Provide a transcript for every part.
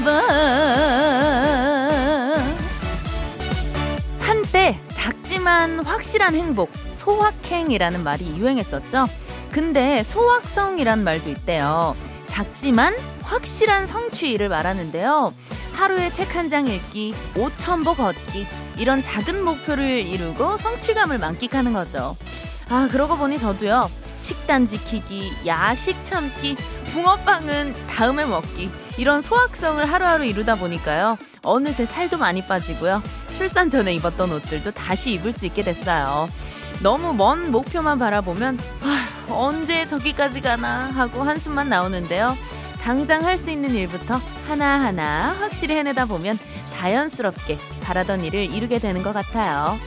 봐. 한때 작지만 확실한 행복 소확행이라는 말이 유행했었죠. 근데 소확성이란 말도 있대요. 작지만 확실한 성취를 말하는데요. 하루에 책 한 장 읽기 5천 보 걷기 이런 작은 목표를 이루고 성취감을 만끽하는 거죠. 아 그러고 보니 저도요. 식단 지키기, 야식 참기, 붕어빵은 다음에 먹기. 이런 소확성을 하루하루 이루다 보니까요. 어느새 살도 많이 빠지고요. 출산 전에 입었던 옷들도 다시 입을 수 있게 됐어요. 너무 먼 목표만 바라보면 언제 저기까지 가나 하고 한숨만 나오는데요. 당장 할 수 있는 일부터 하나하나 확실히 해내다 보면 자연스럽게 바라던 일을 이루게 되는 것 같아요.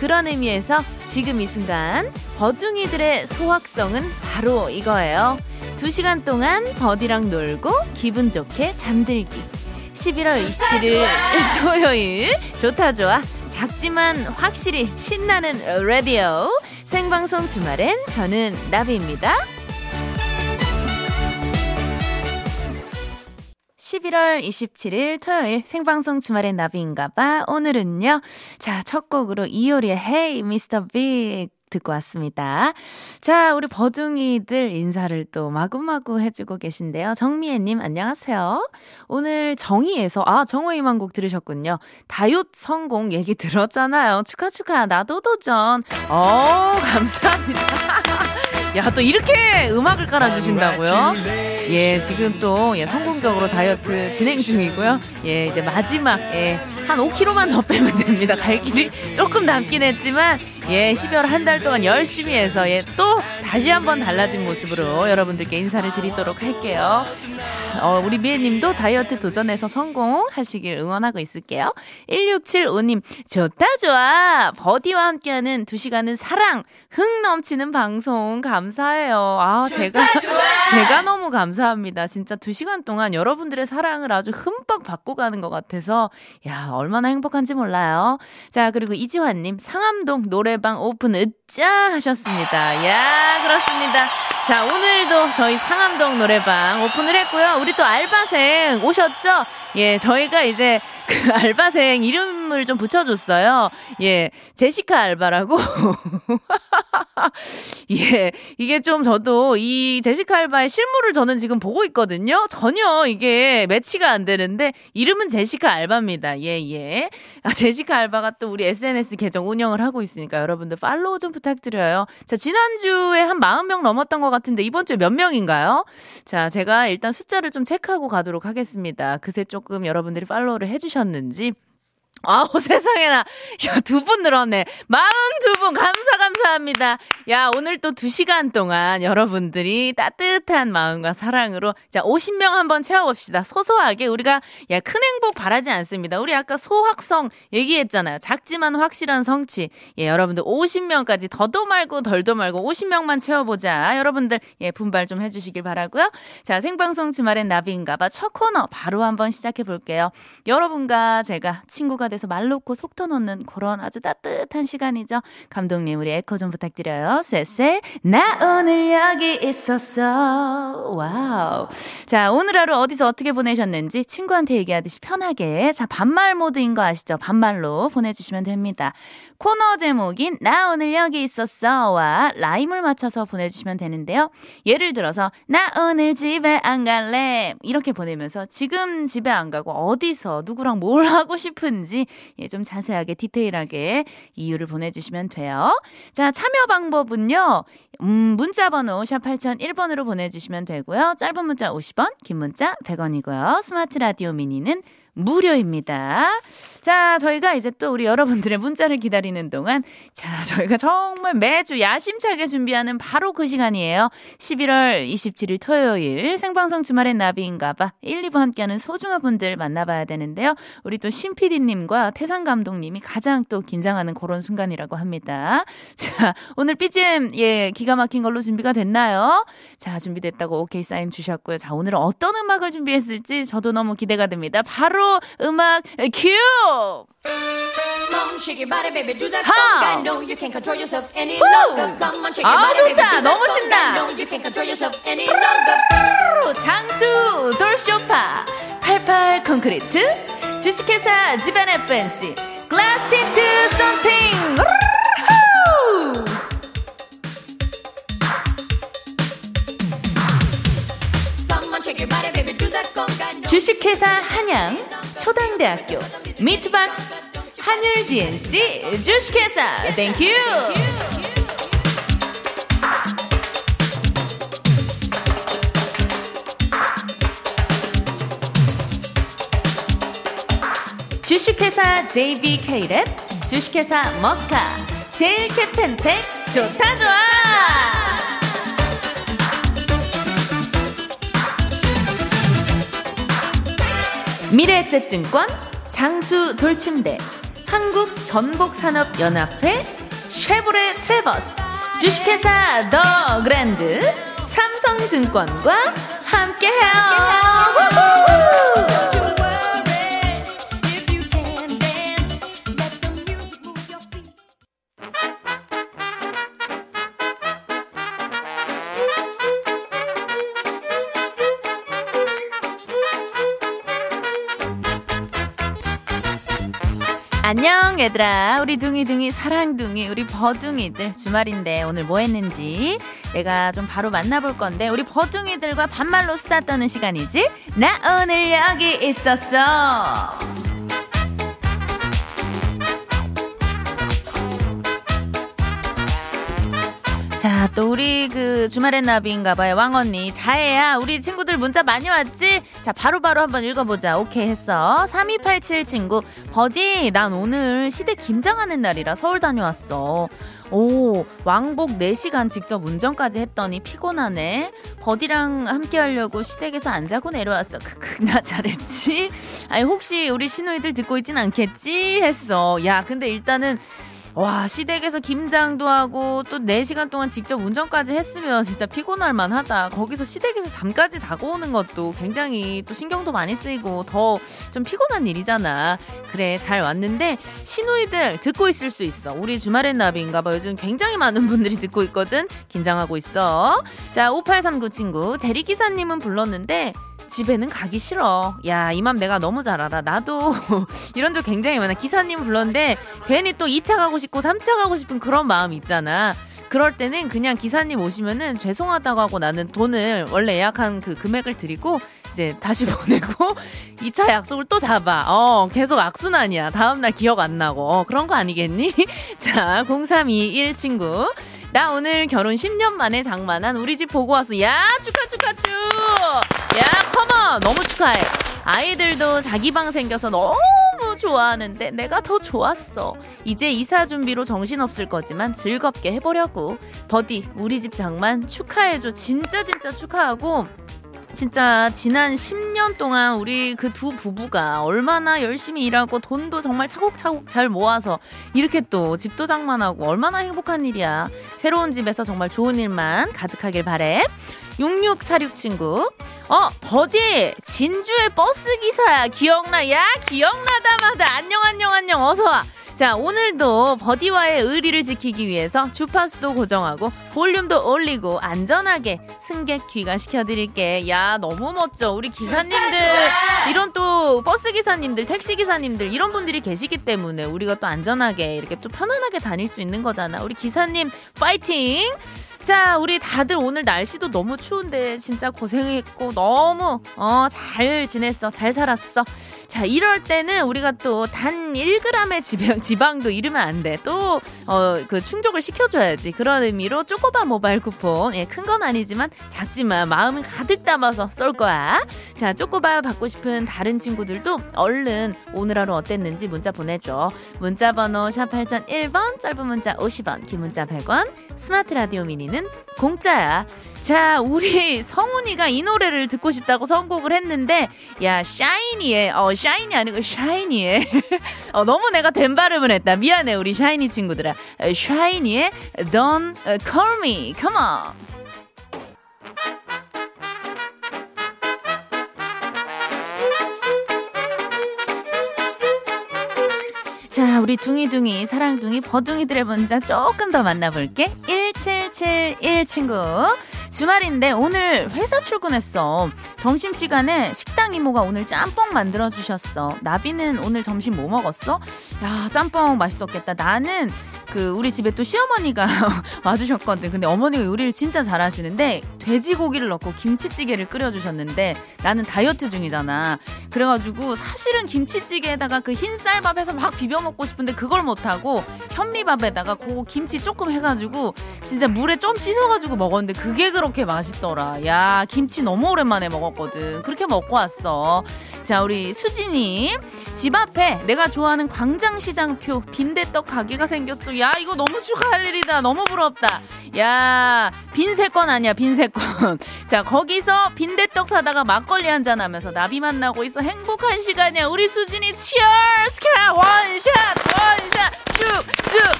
그런 의미에서 지금 이 순간 버둥이들의 소확성은 바로 이거예요. 두 시간 동안 버디랑 놀고 기분 좋게 잠들기. 11월 27일 토요일 좋다 좋아 작지만 확실히 신나는 라디오 생방송 주말엔 저는 나비입니다. 11월 27일 토요일 생방송 주말엔 나비인가봐. 오늘은요. 자, 첫 곡으로 이효리의 Hey Mr. Big 듣고 왔습니다. 자, 우리 버둥이들 인사를 또 마구마구 해주고 계신데요. 정미애님, 안녕하세요. 오늘 정의에서, 아, 정호희만 곡 들으셨군요. 다이어트 성공 얘기 들었잖아요. 축하, 축하. 나도 도전. 어, 감사합니다. 야, 또 이렇게 음악을 깔아주신다고요? 예, 지금 또, 예, 성공적으로 다이어트 진행 중이고요. 예, 이제 마지막, 예, 한 5kg만 더 빼면 됩니다. 갈 길이 조금 남긴 했지만, 예, 12월 한 달 동안 열심히 해서, 예, 또 다시 한번 달라진 모습으로 여러분들께 인사를 드리도록 할게요. 자, 어, 우리 미애님도 다이어트 도전해서 성공하시길 응원하고 있을게요. 1675님, 좋다, 좋아. 버디와 함께하는 2시간은 사랑, 흥 넘치는 방송 감사해요. 아, 제가, 제가 너무 감사 합니다. 진짜 2시간 동안 여러분들의 사랑을 아주 흠뻑 받고 가는 것 같아서, 야, 얼마나 행복한지 몰라요. 자, 그리고 이지환님, 상암동 노래방 오픈 으 짜 하셨습니다. 야, 그렇습니다. 자, 오늘도 저희 상암동 노래방 오픈을 했고요. 우리 또 알바생 오셨죠? 예, 저희가 이제 그 알바생 이름을 좀 붙여줬어요. 예, 제시카 알바라고. 예, 이게 좀 저도 이 제시카 알바의 실물을 저는 지금 보고 있거든요. 전혀 이게 매치가 안 되는데 이름은 제시카 알바입니다. 예, 예. 아, 제시카 알바가 또 우리 SNS 계정 운영을 하고 있으니까 여러분들 팔로우 좀 부탁드려요. 자, 지난주에 한 40명 넘었던 것 같은데 이번 주에 몇 명인가요? 자, 제가 일단 숫자를 좀 체크하고 가도록 하겠습니다. 그새 조금 여러분들이 팔로우를 해주셨는지. 아우 세상에나. 야두 분 늘었네. 마흔 두분 감사 감사합니다. 야 오늘 또두 시간 동안 여러분들이 따뜻한 마음과 사랑으로 자 50명 한번 채워봅시다. 소소하게 우리가 야 큰 행복 바라지 않습니다. 우리 아까 소확성 얘기했잖아요. 작지만 확실한 성취. 예 여러분들 50명까지 더도 말고 덜도 말고 50명만 채워보자. 여러분들 예 분발 좀 해주시길 바라고요. 자 생방송 주말엔 나비인가봐 첫 코너 바로 한번 시작해 볼게요. 여러분과 제가 친구가 돼서 말 놓고 속 터놓는 그런 아주 따뜻한 시간이죠. 감독님 우리 에코 좀 부탁드려요. 쎄쎄 나 오늘 여기 있었어. Wow. 자 오늘 하루 어디서 어떻게 보내셨는지 친구한테 얘기하듯이 편하게 자 반말 모드인 거 아시죠? 반말로 보내주시면 됩니다. 코너 제목인 나 오늘 여기 있었어와 라임을 맞춰서 보내주시면 되는데요. 예를 들어서 나 오늘 집에 안 갈래 이렇게 보내면서 지금 집에 안 가고 어디서 누구랑 뭘 하고 싶은지 예, 좀 자세하게 디테일하게 이유를 보내주시면 돼요. 자 참여 방법은요. 음, 문자 번호 샵 8001번으로 보내주시면 되고요. 짧은 문자 50원 긴 문자 100원이고요. 스마트 라디오 미니는 무료입니다. 자, 저희가 이제 또 우리 여러분들의 문자를 기다리는 동안 자, 저희가 정말 매주 야심차게 준비하는 바로 그 시간이에요. 11월 27일 토요일 생방송 주말엔 나비인가봐 1, 2부 함께하는 소중한 분들 만나봐야 되는데요. 우리 또 신PD님과 태상 감독님이 가장 또 긴장하는 그런 순간이라고 합니다. 자, 오늘 BGM 예 기가 막힌 걸로 준비가 됐나요? 자, 준비됐다고 오케이 사인 주셨고요. 자, 오늘은 어떤 음악을 준비했을지 저도 너무 기대가 됩니다. 바로 음악 큐! 하! 아 좋다. 너무 신나. 장수 돌소파 88 콘크리트 주식회사 지벤 FNC 글라스 틴트 썬팅 주식회사 한양, 초당대학교, 미트박스, 한율 DNC, 주식회사, thank you! 주식회사 JBK랩, 주식회사 머스카, 제일캐펜텍, 좋다 좋아! 미래에셋증권, 장수 돌침대, 한국전복산업연합회, 쉐보레 트레버스, 주식회사 더 그랜드, 삼성증권과 함께해요. 안녕 얘들아. 우리 둥이둥이 사랑둥이 우리 버둥이들. 주말인데 오늘 뭐 했는지 내가 좀 바로 만나볼 건데 우리 버둥이들과 반말로 수다 떠는 시간이지? 나 오늘 여기 있었어 자, 또 우리 그 주말의 나비인가봐요. 왕언니. 자해야, 우리 친구들 문자 많이 왔지? 자, 바로바로 바로 한번 읽어보자. 오케이 했어. 3287 친구. 버디, 난 오늘 시댁 김장하는 날이라 서울 다녀왔어. 오, 왕복 4시간 직접 운전까지 했더니 피곤하네. 버디랑 함께 하려고 시댁에서 안 자고 내려왔어. 크크, 나 잘했지? 아니, 혹시 우리 신우이들 듣고 있진 않겠지? 했어. 야, 근데 일단은 와, 시댁에서 김장도 하고 또 4시간 동안 직접 운전까지 했으면 진짜 피곤할 만하다. 거기서 시댁에서 잠까지 다고 오는 것도 굉장히 또 신경도 많이 쓰이고 더 좀 피곤한 일이잖아. 그래, 잘 왔는데 신우이들 듣고 있을 수 있어. 우리 주말엔 나비인가 봐. 요즘 굉장히 많은 분들이 듣고 있거든. 긴장하고 있어. 자, 5839 친구. 대리기사님은 불렀는데 집에는 가기 싫어. 야, 이 맘 내가 너무 잘 알아. 나도 이런 적 굉장히 많아. 기사님 불렀는데 괜히 또 2차 가고 싶고 3차 가고 싶은 그런 마음 있잖아. 그럴 때는 그냥 기사님 오시면은 죄송하다고 하고 나는 돈을 원래 예약한 그 금액을 드리고 이제 다시 보내고 2차 약속을 또 잡아. 어, 계속 악순환이야. 다음날 기억 안 나고. 어, 그런 거 아니겠니? 자, 0321 친구. 나 오늘 결혼 10년 만에 장만한 우리 집 보고 왔어. 야, 축하, 축하, 축! 야, 컴온! 너무 축하해. 아이들도 자기 방 생겨서 너무 좋아하는데 내가 더 좋았어. 이제 이사 준비로 정신없을 거지만 즐겁게 해보려고. 버디, 우리 집 장만 축하해줘. 진짜 진짜 축하하고. 진짜 지난 10년 동안 우리 그 두 부부가 얼마나 열심히 일하고 돈도 정말 차곡차곡 잘 모아서 이렇게 또 집도 장만하고 얼마나 행복한 일이야. 새로운 집에서 정말 좋은 일만 가득하길 바래. 6646 친구. 어, buddy! 진주의 버스 기사야. 기억나? 야, 기억나다마다. 안녕, 안녕, 안녕. 어서와. 자, 오늘도 buddy와의 의리를 지키기 위해서 주파수도 고정하고 볼륨도 올리고 안전하게 승객 귀가시켜드릴게. 야, 너무 멋져. 우리 기사님들, 이런 또 버스 기사님들, 택시 기사님들, 이런 분들이 계시기 때문에 우리가 또 안전하게 이렇게 또 편안하게 다닐 수 있는 거잖아. 우리 기사님, 파이팅! 자, 우리 다들 오늘 날씨도 너무 추운데 진짜 고생했고 너무 어, 잘 지냈어. 잘 살았어. 자, 이럴 때는 우리가 또 단 1g의 지방, 지방도 잃으면 안 돼. 또, 어, 그 충족을 시켜줘야지. 그런 의미로 쪼꼬바 모바일 쿠폰. 예, 큰 건 아니지만 작지만 마음을 가득 담아서 쏠 거야. 자, 쪼꼬바 받고 싶은 다른 친구들도 얼른 오늘 하루 어땠는지 문자 보내줘. 문자 번호 샵 8001번, 짧은 문자 50원, 긴 문자 100원, 스마트 라디오 미니 는 공짜야. 자, 우리 성훈이가 이 노래를 듣고 싶다고 선곡을 했는데, 야, 샤이니의, 어, 샤이니 아니고 샤이니의, 어, 너무 내가 된 발음을 했다. 미안해, 우리 샤이니 친구들아. 샤이니의 Don't Call Me. Come on. 자, 우리 둥이둥이, 사랑둥이, 버둥이들의 문자 조금 더 만나볼게. 1771 친구. 주말인데 오늘 회사 출근했어. 점심시간에 식당 이모가 오늘 짬뽕 만들어주셨어. 나비는 오늘 점심 뭐 먹었어? 야, 짬뽕 맛있었겠다. 나는 그 우리 집에 또 시어머니가 와주셨거든. 근데 어머니가 요리를 진짜 잘하시는데 돼지고기를 넣고 김치찌개를 끓여주셨는데 나는 다이어트 중이잖아. 그래가지고 사실은 김치찌개에다가 그 흰 쌀밥에서 막 비벼 먹고 싶은데 그걸 못하고 현미밥에다가 그 김치 조금 해가지고 진짜 물에 좀 씻어가지고 먹었는데 그게 그렇게 맛있더라. 야 김치 너무 오랜만에 먹었거든. 그렇게 먹고 왔어. 자 우리 수진님 집 앞에 내가 좋아하는 광장시장표 빈대떡 가게가 생겼어. 야 이거 너무 축하할 일이다. 너무 부럽다. 야 빈세건 아니야 빈세건. 자 거기서 빈대떡 사다가 막걸리 한 잔 하면서 나비 만나고 있어 행복한 시간이야. 우리 수진이 치얼스 카 원샷 원샷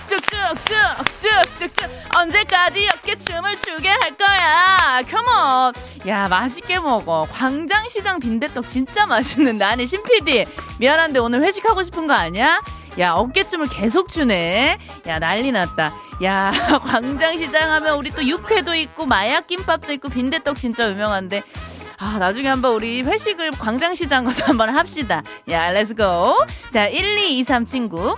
쭉쭉쭉쭉쭉쭉쭉쭉 언제까지 어깨 춤을 추게 할 거야. 컴온. 야 맛있게 먹어. 광장시장 빈대떡 진짜 맛있는데 아니 신PD 미안한데 오늘 회식하고 싶은 거 아니야? 야, 어깨춤을 계속 추네. 야, 난리 났다. 야, 광장시장 하면 우리 또 육회도 있고, 마약김밥도 있고, 빈대떡 진짜 유명한데. 아, 나중에 한번 우리 회식을 광장시장 가서 한번 합시다. 야, let's go. 자, 1223 친구.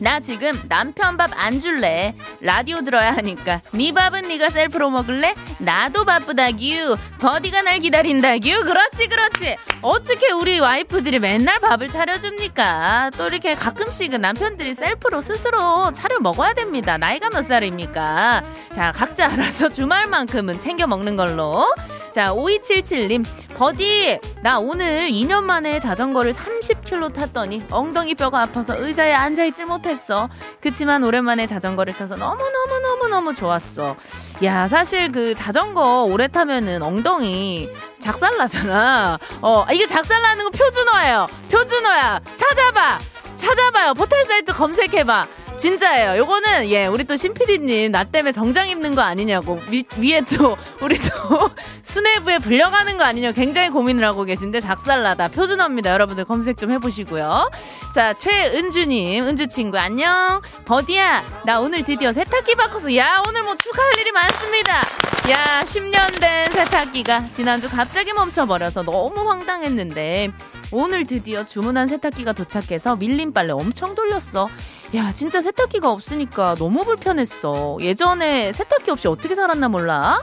나 지금 남편 밥 안 줄래? 라디오 들어야 하니까 네 밥은 네가 셀프로 먹을래? 나도 바쁘다 규 버디가 날 기다린다 규 그렇지 그렇지. 어떻게 우리 와이프들이 맨날 밥을 차려줍니까? 또 이렇게 가끔씩은 남편들이 셀프로 스스로 차려 먹어야 됩니다. 나이가 몇 살입니까? 자 각자 알아서 주말만큼은 챙겨 먹는 걸로. 자 5277님. 버디 나 오늘 2년 만에 자전거를 30km 탔더니 엉덩이 뼈가 아파서 의자에 앉아있질 못 했어. 그치만 오랜만에 자전거를 타서 너무너무너무너무 좋았어. 야 사실 그 자전거 오래 타면은 엉덩이 작살나잖아. 어 이게 작살나는 거 표준어예요. 표준어야. 찾아봐. 찾아봐요. 포털 사이트 검색해봐 진짜예요. 요거는 예 우리 또 신피디님 나 때문에 정장 입는 거 아니냐고 위, 위에 또 우리 또 수뇌부에 불려가는 거 아니냐 굉장히 고민을 하고 계신데 작살나다 표준어입니다. 여러분들 검색 좀 해보시고요. 자 최은주님 은주 친구 안녕 버디야 나 오늘 드디어 세탁기 바꿔서 야 오늘 뭐 축하할 일이 많습니다. 야 10년 된 세탁기가 지난주 갑자기 멈춰버려서 너무 황당했는데 오늘 드디어 주문한 세탁기가 도착해서 밀린 빨래 엄청 돌렸어. 야, 진짜 세탁기가 없으니까 너무 불편했어. 예전에 세탁기 없이 어떻게 살았나 몰라?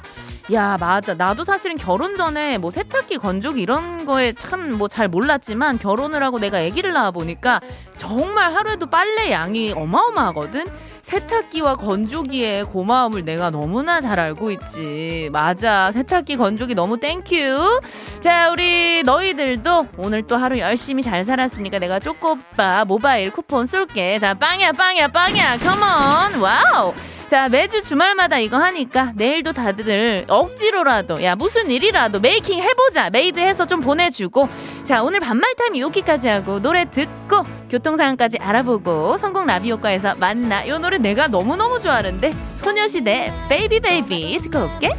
야, 맞아. 나도 사실은 결혼 전에 뭐 세탁기, 건조기 이런 거에 참 뭐 잘 몰랐지만 결혼을 하고 내가 아기를 낳아 보니까 정말 하루에도 빨래 양이 어마어마하거든? 세탁기와 건조기의 고마움을 내가 너무나 잘 알고 있지. 맞아. 세탁기, 건조기 너무 thank you. 자, 우리 너희들도 오늘 또 하루 열심히 잘 살았으니까 내가 쪼꼬빠 모바일 쿠폰 쏠게. 자, 빵이야, 빵이야, 빵이야. Come on. Wow. 자, 매주 주말마다 이거 하니까 내일도 다들 억지로라도, 야, 무슨 일이라도 making 해보자. made 해서 좀 보내주고. 자, 오늘 반말타임 여기까지 하고 노래 듣고 교통상황까지 알아보고 성공 나비 효과에서 만나. 요 노래 내가 너무너무 좋아하는데 소녀시대 Baby Baby 듣고 올게.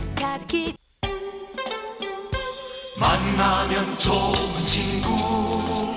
만나면 좋은 친구.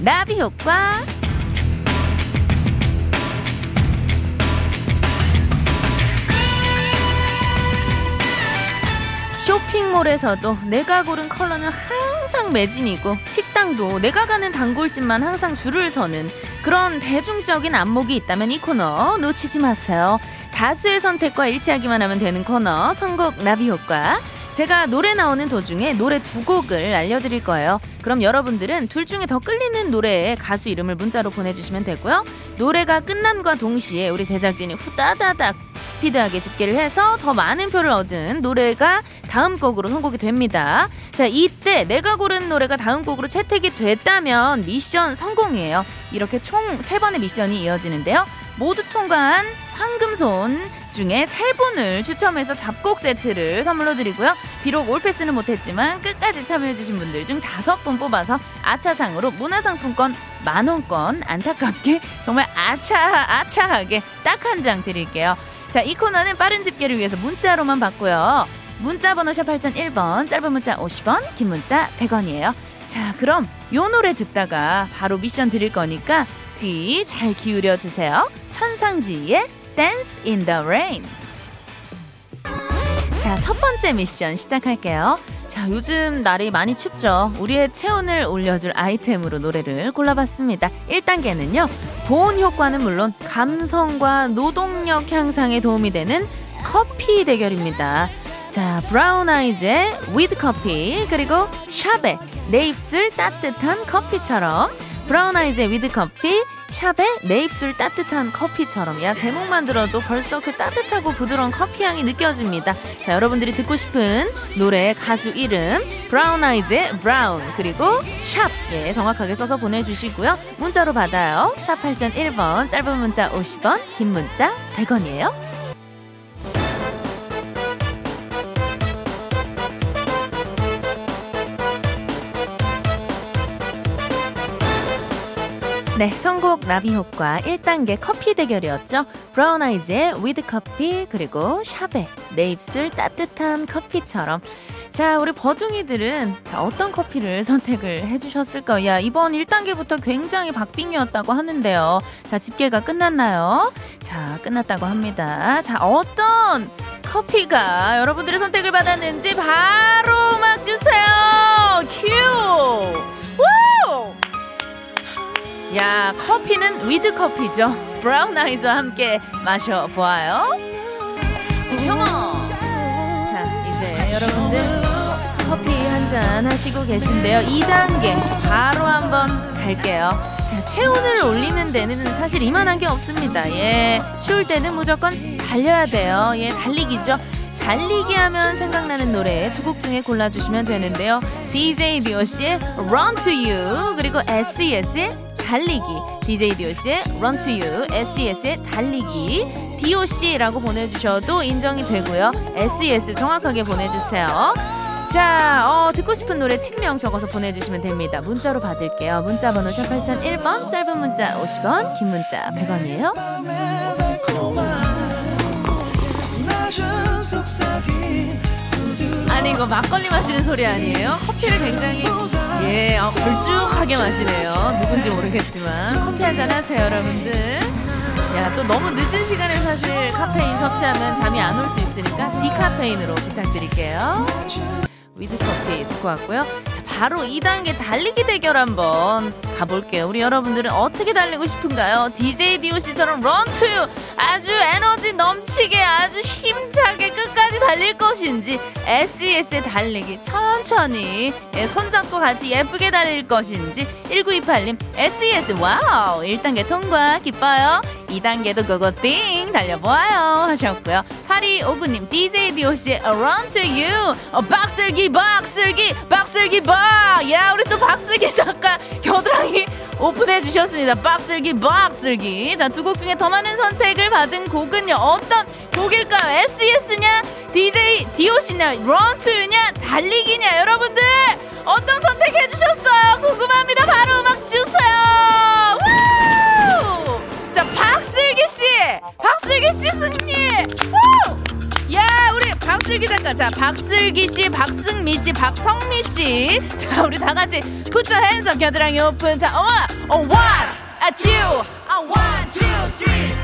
나비 효과 쇼핑몰에서도 내가 고른 컬러는 항상 매진이고 식당도 내가 가는 단골집만 항상 줄을 서는 그런 대중적인 안목이 있다면 이 코너 놓치지 마세요. 다수의 선택과 일치하기만 하면 되는 코너 선곡 나비 효과 제가 노래 나오는 도중에 노래 두 곡을 알려드릴 거예요. 그럼 여러분들은 둘 중에 더 끌리는 노래의 가수 이름을 문자로 보내주시면 되고요. 노래가 끝남과 동시에 우리 제작진이 후다다닥 스피드하게 집계를 해서 더 많은 표를 얻은 노래가 다음 곡으로 선곡이 됩니다. 자, 이때 내가 고른 노래가 다음 곡으로 채택이 됐다면 미션 성공이에요. 이렇게 총 세번의 미션이 이어지는데요. 모두 통과한 황금손 중에 세 분을 추첨해서 잡곡 세트를 선물로 드리고요. 비록 올패스는 못했지만 끝까지 참여해주신 분들 중 다섯 분 뽑아서 아차상으로 문화상품권 만원권 안타깝게 정말 아차 아차하게 딱 한 장 드릴게요. 자, 이 코너는 빠른 집계를 위해서 문자로만 받고요. 문자 번호 샵 8001번, 짧은 문자 50원, 긴 문자 100원이에요. 자, 그럼 요 노래 듣다가 바로 미션 드릴 거니까 귀 잘 기울여 주세요. 천상지희 Dance in the Rain. 자, 첫 번째 미션 시작할게요. 자, 요즘 날이 많이 춥죠. 우리의 체온을 올려줄 아이템으로 노래를 골라봤습니다. 1단계는요, 보온 효과는 물론 감성과 노동력 향상에 도움이 되는 커피 대결입니다. 자, 브라운 아이즈의 With Coffee, 그리고 샵의 내 입술 따뜻한 커피처럼 브라운 아이즈의 With Coffee, 샵의 내 입술 따뜻한 커피처럼 야 제목만 들어도 벌써 그 따뜻하고 부드러운 커피 향이 느껴집니다. 자 여러분들이 듣고 싶은 노래 가수 이름 브라운 아이즈의 브라운 그리고 샵 예, 정확하게 써서 보내주시고요. 문자로 받아요. 샵 8001번 짧은 문자 50원 긴 문자 100원이에요. 네, 선곡 나비 효과 1단계 커피 대결이었죠. 브라운 아이즈의 With Coffee 그리고 샵의 내 입술 따뜻한 커피처럼 자, 우리 버둥이들은 자, 어떤 커피를 선택을 해주셨을까요? 야, 이번 1단계부터 굉장히 박빙이었다고 하는데요. 자, 집계가 끝났나요? 자, 끝났다고 합니다. 자, 어떤 커피가 여러분들의 선택을 받았는지 바로 음악 주세요! 큐! 야, 커피는 With Coffee죠. 브라운 아이즈와 함께 마셔보아요. 형어. 자, 이제 여러분들 커피 한 잔 하시고 계신데요. 2단계 바로 한번 갈게요. 자, 체온을 올리는 데는 사실 이만한 게 없습니다. 예. 추울 때는 무조건 달려야 돼요. 예, 달리기죠. 달리기 하면 생각나는 노래 두 곡 중에 골라주시면 되는데요. DJ 디오씨의 Run to You 그리고 SES의 달리기 DJ DOC의 Run to You SES의 달리기 DOC라고 보내주셔도 인정이 되고요 SES 정확하게 보내주세요 자, 어, 듣고 싶은 노래 팀명 적어서 보내주시면 됩니다. 문자로 받을게요. 문자 번호 샵 8001번, 짧은 문자 50원, 긴 문자 100원이에요. 아니, 이거 막걸리 마시는 소리 아니에요? 커피를 굉장히 예, 어, 걸쭉하게 마시네요. 누군지 모르겠지만 커피 한잔 하세요, 여러분들. 야, 또 너무 늦은 시간에 사실 카페인 섭취하면 잠이 안 올 수 있으니까 디카페인으로 부탁드릴게요. With Coffee 듣고 왔고요. 자, 바로 2단계 달리기 대결 한번 가볼게요. 우리 여러분들은 어떻게 달리고 싶은가요? DJ DOC처럼 Run to 아주 에너지 넘치게 아주 힘차게 끝까지 달릴 것인지 SES의 달리기 천천히 예, 손잡고 같이 예쁘게 달릴 것인지 1928님 SES wow! 1단계 통과. 기뻐요. 2단계도 그거 띵 달려보아요 하셨고요. 8259님 DJ DOC의 Run to You. 어, 박슬기 박슬기 박슬기 박야 우리 또 박슬기 작가 겨드랑이 오픈해 주셨습니다. 박슬기 박슬기. 자 두 곡 중에 더 많은 선택을 받은 곡은요. 어떤 곡일까요? SES냐 DJ DOC냐 You냐 달리기냐? 여러분들 어떤 선택해 주셨어요? 궁금합니다. 바로 음악 주세요. 자 박슬기 씨! 박슬기 씨 승리! 우! 야 우리 박슬기 작가. 자 박슬기 씨 박승미 씨 박성미 씨 자 우리 다 같이 put your hands up 겨드랑이 오픈. 자 어, 어, one, 아, two, 아, one, two, three,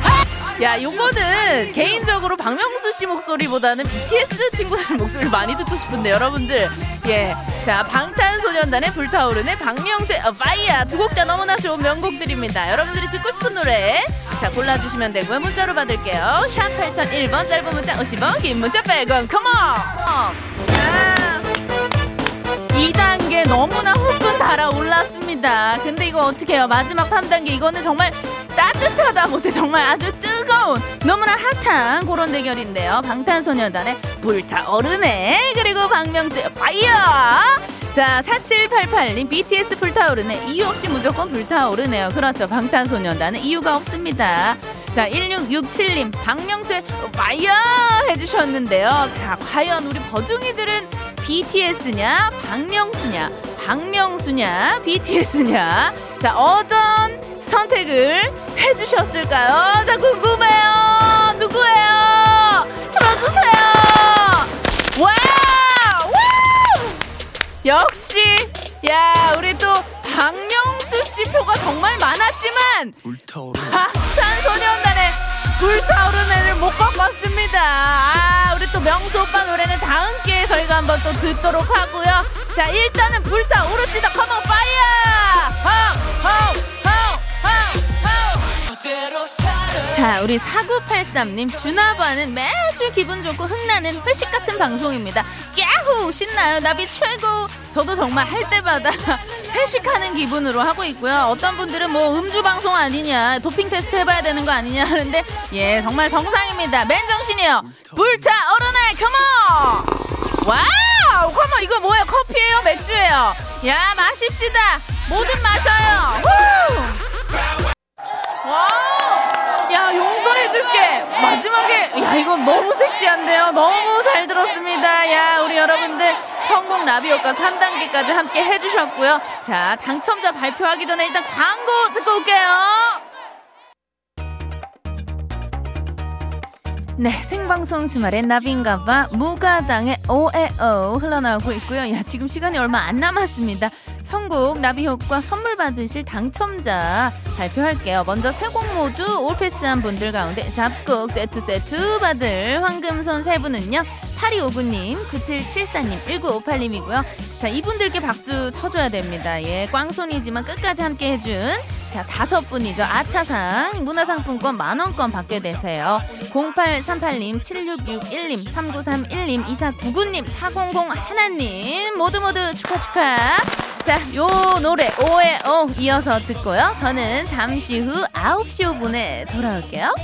야, 요거는 개인적으로 박명수 씨 목소리보다는 BTS 친구들 목소리를 많이 듣고 싶은데 여러분들 예, 자 방탄소년단의 불타오르는 박명수의 파이야 두 곡 다 너무나 좋은 명곡들입니다. 여러분들이 듣고 싶은 노래 자 골라 주시면 되고요. 문자로 받을게요. 샵 8001번 짧은 문자 50원 긴 문자 100원 come on 야 2단계 너무나 후끈 달아올랐습니다. 근데 이거 어떻게 해요? 마지막 3단계 이거는 정말 따뜻하다 못해 정말 아주 뜨거운 너무나 핫한 그런 대결인데요. 방탄소년단의 불타오르네 그리고 박명수의 Fire 자 4788님 BTS 불타오르네 이유 없이 무조건 불타오르네요. 그렇죠. 방탄소년단은 이유가 없습니다. 자 1667님 박명수의 Fire 해주셨는데요. 자 과연 우리 버둥이들은 BTS냐 박명수냐 박명수냐 BTS냐 자 어떤 선택을 해주셨을까요? 자 궁금해요 누구예요? 들어주세요 와 역시 야 우리 또 박명수 씨 표가 정말 많았지만 방탄소년단의 불타오르네를 못 바꿨습니다. 아, 우리 또 명수 오빠 노래는 다음 기회에 저희가 한번 또 듣도록 하고요. 자, 일단은 불타오르지다. come on fire! 자, 우리 4983님, 주나바는 매주 기분 좋고 흥나는 회식 같은 방송입니다. 야후! 신나요. 나비 최고! 저도 정말 할 때마다 회식하는 기분으로 하고 있고요. 어떤 분들은 뭐 음주 방송 아니냐, 도핑 테스트 해봐야 되는 거 아니냐 하는데, 예, 정말 정상입니다. 맨정신이요. 불타오르네, come on! wow! come on! 이거 뭐예요? 커피예요? 맥주예요? 야, 마십시다! 뭐든 마셔요! 후! 야 이거 너무 섹시한데요? 너무 잘 들었습니다. 야 우리 여러분들 성공 라비오가 3단계까지 함께 해주셨고요. 자 당첨자 발표하기 전에 일단 광고 듣고 올게요. 네, 생방송 주말엔 나비인가봐. 무가당의 오에오 흘러나오고 있고요. 야, 지금 시간이 얼마 안 남았습니다. 선곡 나비효과 선물 받으실 당첨자 발표할게요. 먼저 세 곡 모두 올패스한 분들 가운데 잡곡 세트 세트 받을 황금손 세 분은요. 8259님, 9774님, 1958님이고요. 자, 이분들께 박수 쳐줘야 됩니다. 예, 꽝손이지만 끝까지 함께 해준 자, 다섯 분이죠. 아차상 문화상품권 만원권 받게 되세요. 0838님, 7661님, 3931님, 2499님, 400 하나님 모두 모두 축하 축하. 자, 요 노래 오에 오 이어서 듣고요. 저는 잠시 후 9시 5분에 돌아올게요.